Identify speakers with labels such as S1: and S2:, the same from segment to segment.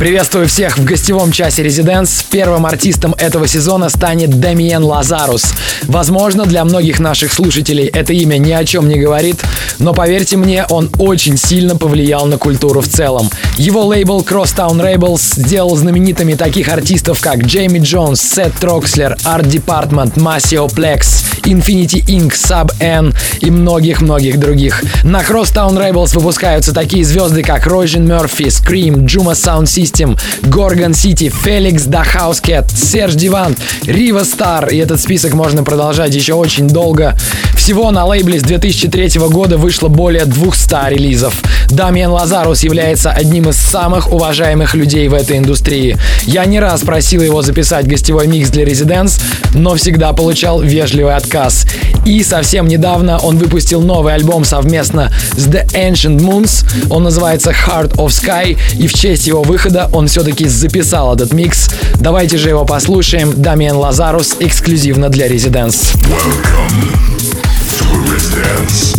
S1: Приветствую всех в гостевом часе Резиденс. Первым артистом этого сезона станет Дамиен Лазарус. Возможно, для многих наших слушателей это имя ни о чем не говорит, но поверьте мне, он очень сильно повлиял на культуру в целом. Его лейбл Crosstown Rebels сделал знаменитыми таких артистов, как Джейми Джонс, Сет Трокслер, Art Department, Masio Plex, Infinity Inc., Sub N и многих-многих других. На Crosstown Rebels выпускаются такие звезды, как Ройжин Мерфи, Scream, Juma Sound System, System, Gorgon City, Felix the House Cat, Серж Диван, Рива Стар. И этот список можно продолжать еще очень долго. Всего на лейбле с 2003 года вышло более 200 релизов. Дамиан Лазарус является одним из самых уважаемых людей в этой индустрии. Я не раз просил его записать гостевой микс для Residents, но всегда получал вежливый отказ. И совсем недавно он выпустил новый альбом совместно с The Ancient Moons. Он называется Heart of Sky, и в честь его выхода года он все-таки записал этот микс. Давайте же его послушаем. Дамиан Лазарус эксклюзивно для Residents.
S2: Residence.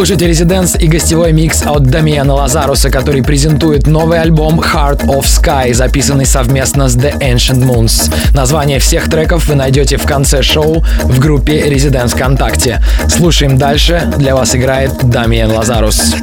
S1: Слушаете Резиденс и гостевой микс от Дамиана Лазаруса, который презентует новый альбом Heart of Sky, записанный совместно с The Ancient Moons. Название всех треков вы найдете в конце шоу в группе Резиденс ВКонтакте. Слушаем дальше. Для вас играет Дамиан Лазарус.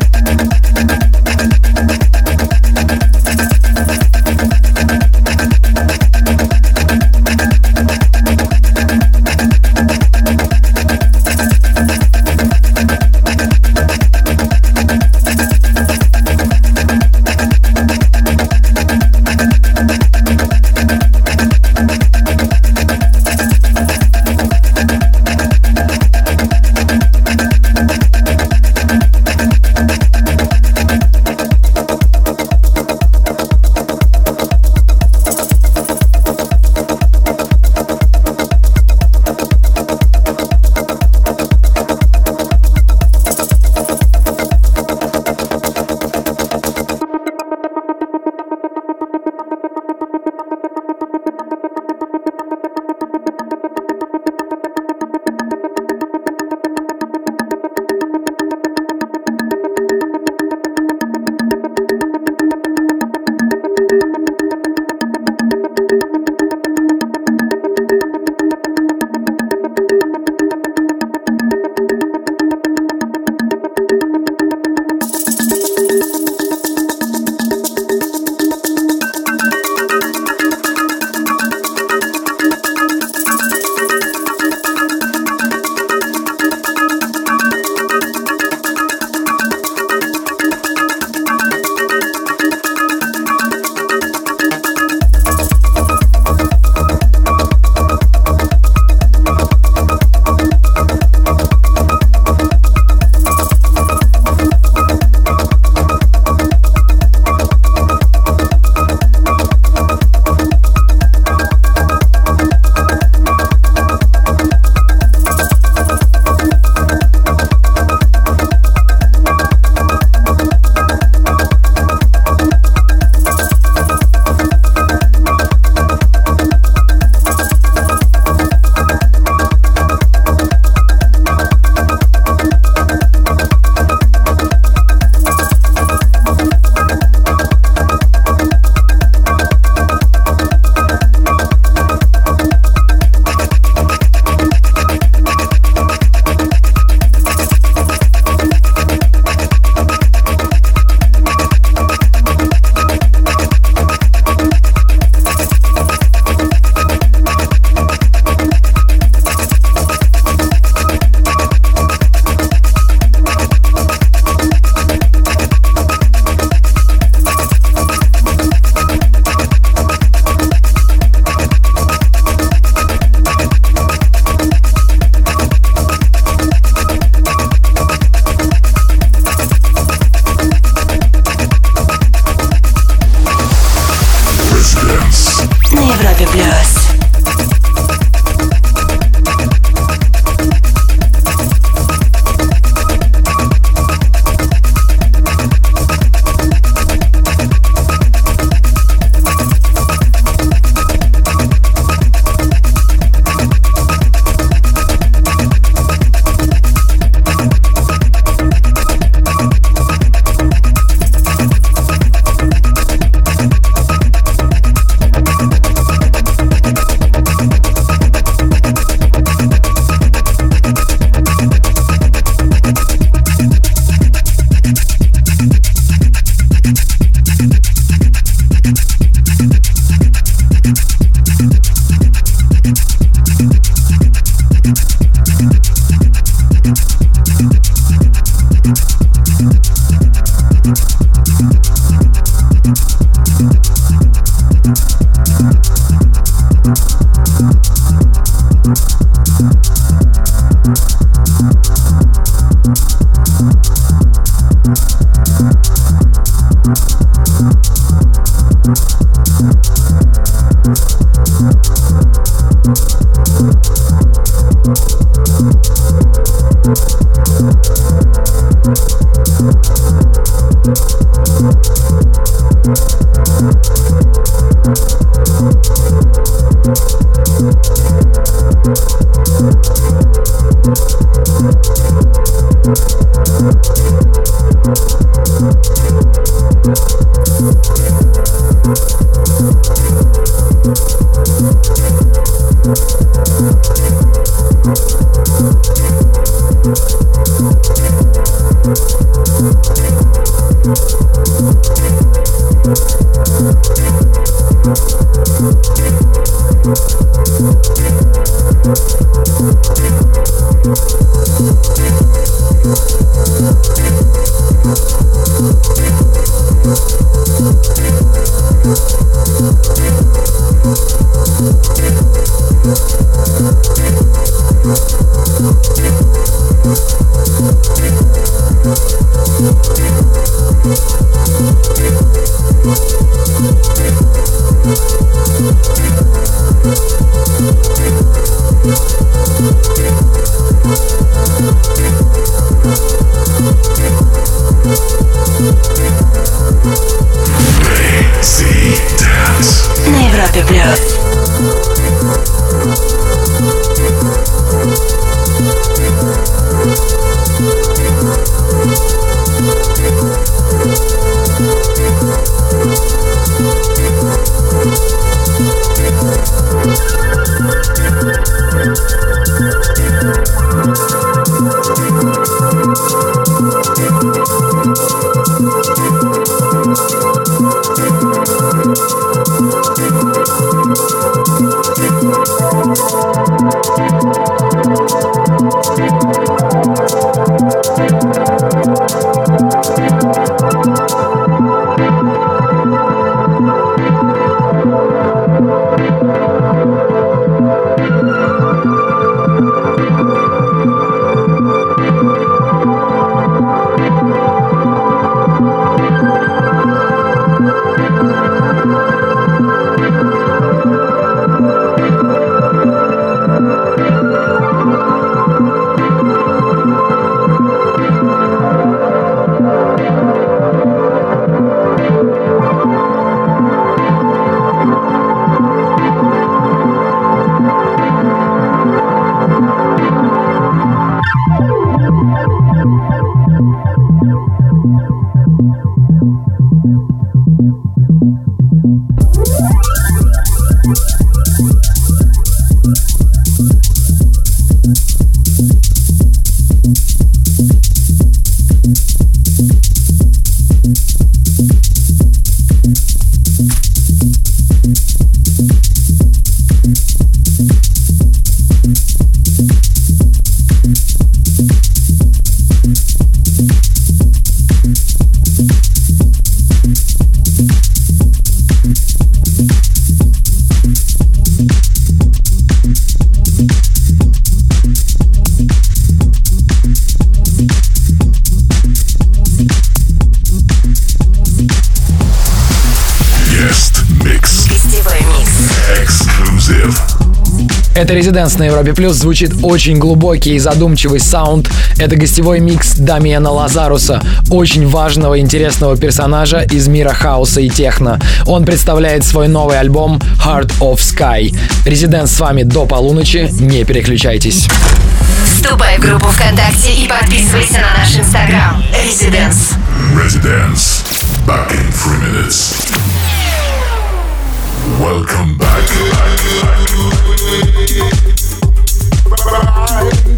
S1: Это «Резиденс» на Европе Плюс. Звучит очень глубокий и задумчивый саунд. Это гостевой микс Дамиена Лазаруса, очень важного и интересного персонажа из мира хаоса и техно. Он представляет свой новый альбом Heart of Sky. «Резиденс» с вами до полуночи. Не переключайтесь.
S3: Вступай в группу ВКонтакте и подписывайся на наш инстаграм. Резиденс.
S2: Residence. Back in three minutes. Welcome back.
S4: Bye-bye.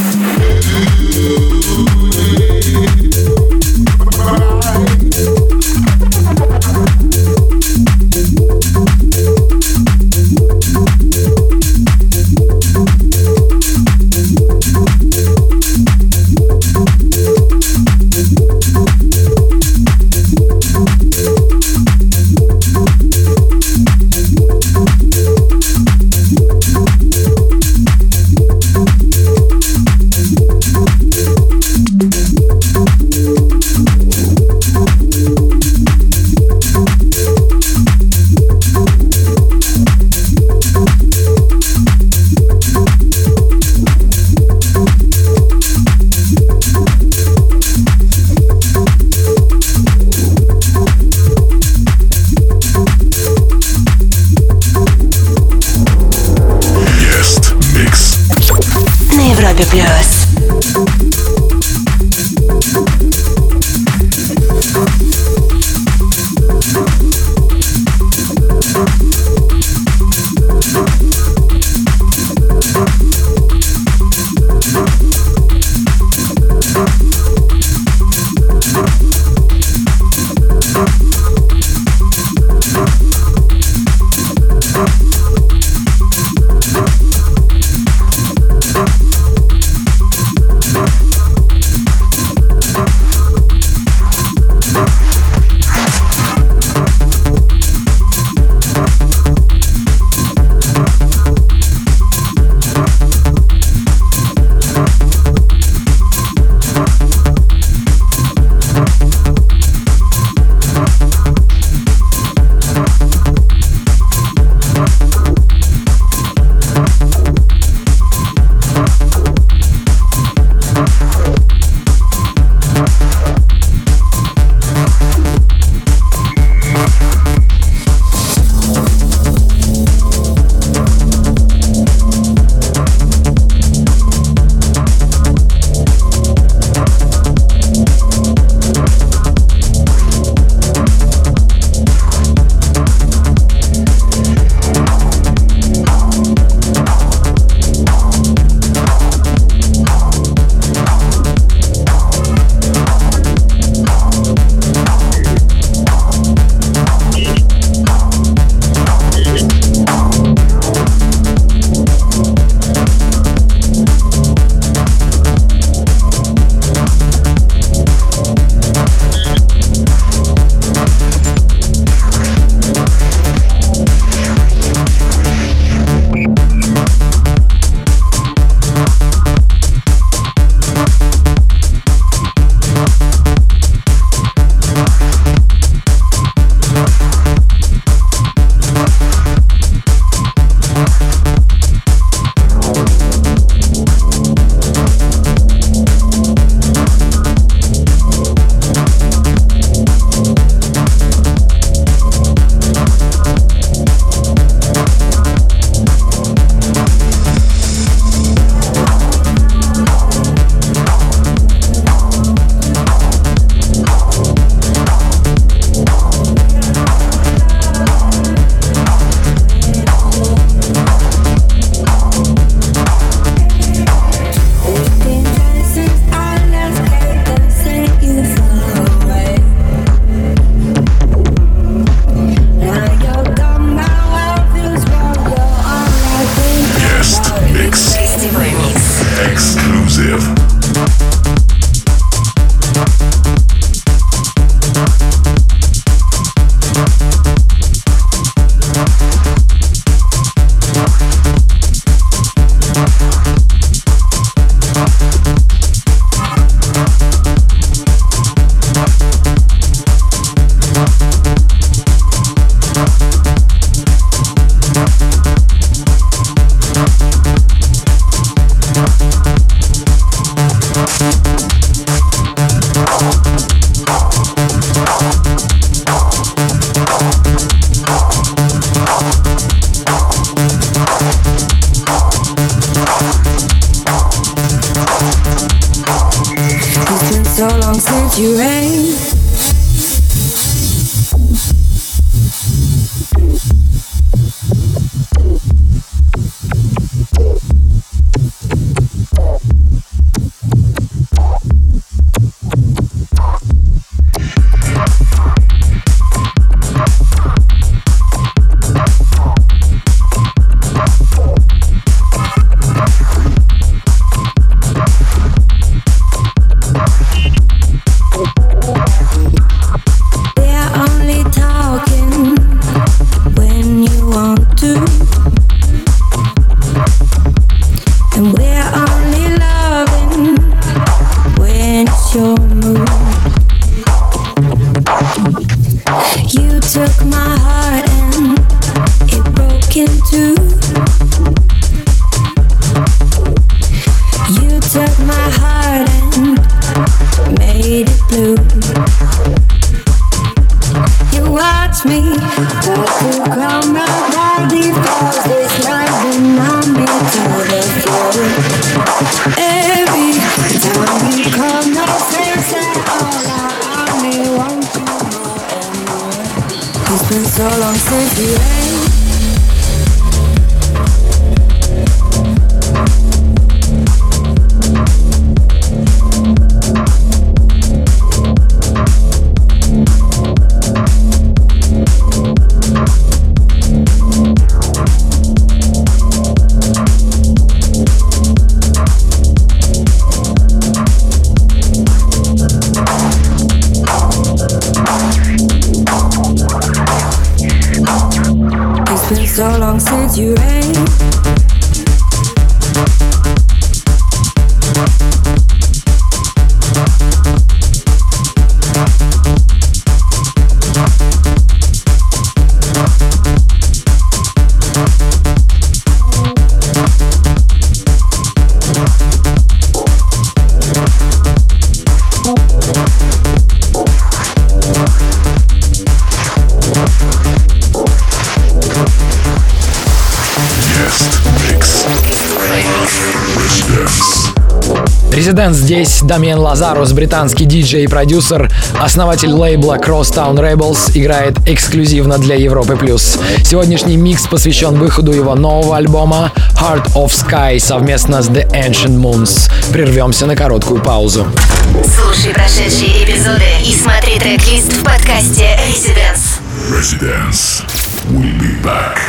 S4: здесь Дамиен Лазарус, британский диджей и продюсер, основатель лейбла Crosstown Rebels, играет эксклюзивно для Европы+. плюс. Сегодняшний микс посвящен выходу его нового альбома Heart of Sky совместно с The Ancient Moons. Прервемся на короткую паузу.
S5: Слушай прошедшие эпизоды и смотри трек-лист в подкасте Residence.
S2: Residence. We'll be back.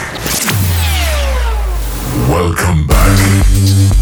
S2: Welcome back.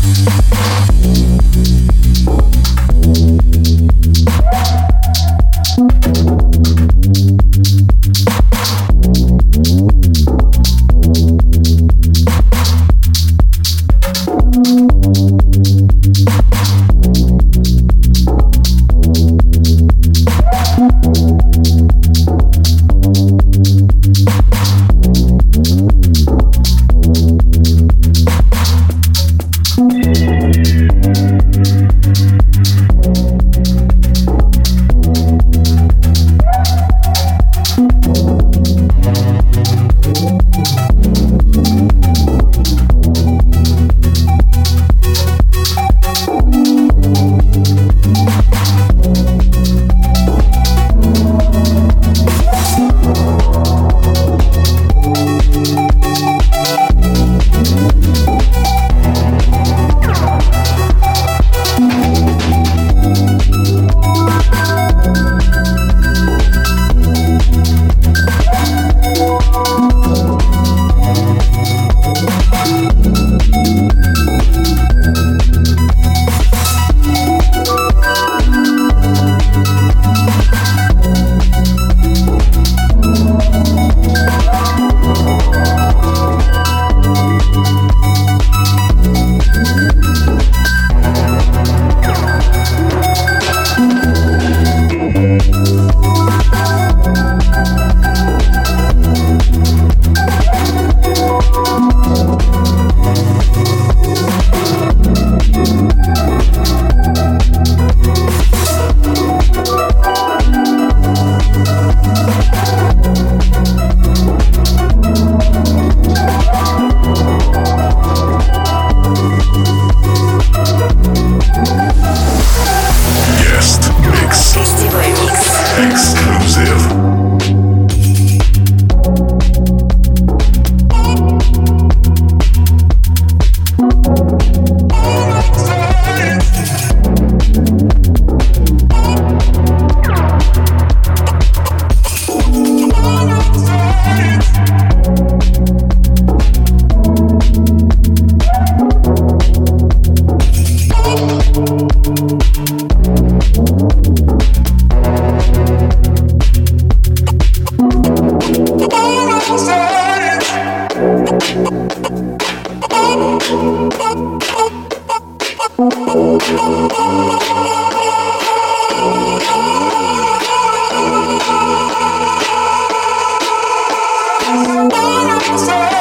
S3: Say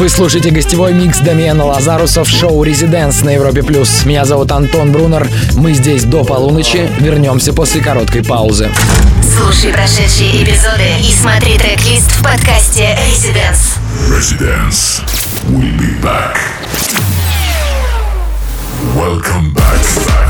S1: Вы слушаете гостевой микс Дамиана Лазаруса в шоу «Резиденс» на Европе+. плюс. Меня зовут Антон Брунер. Мы здесь до полуночи. Вернемся после короткой паузы.
S3: Слушай прошедшие эпизоды и смотри трек-лист в подкасте «Резиденс».
S2: «Резиденс». We'll be back. Welcome back. back.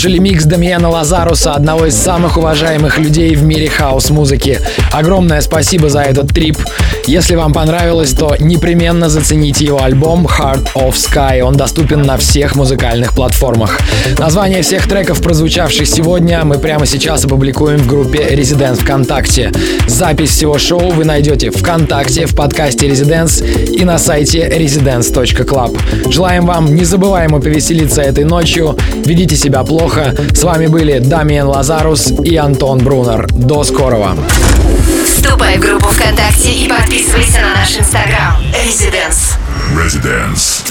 S1: Слушали микс Дамиена Лазаруса, одного из самых уважаемых людей в мире хаос-музыки. Огромное спасибо за этот трип. Если вам понравилось, то непременно зацените его альбом Heart of Sky. Он доступен на всех музыкальных платформах. Название всех треков, прозвучавших сегодня, мы прямо сейчас опубликуем в группе Residents ВКонтакте. Запись всего шоу вы найдете ВКонтакте, в подкасте Residents и на сайте residents.club. Желаем вам незабываемо повеселиться этой ночью. Ведите себя плохо. С вами были Дамиен Лазарус и Антон Брунер. До скорого.
S3: Вступай в группу ВКонтакте и подписывайся на наш инстаграм. Residence.
S2: Residence.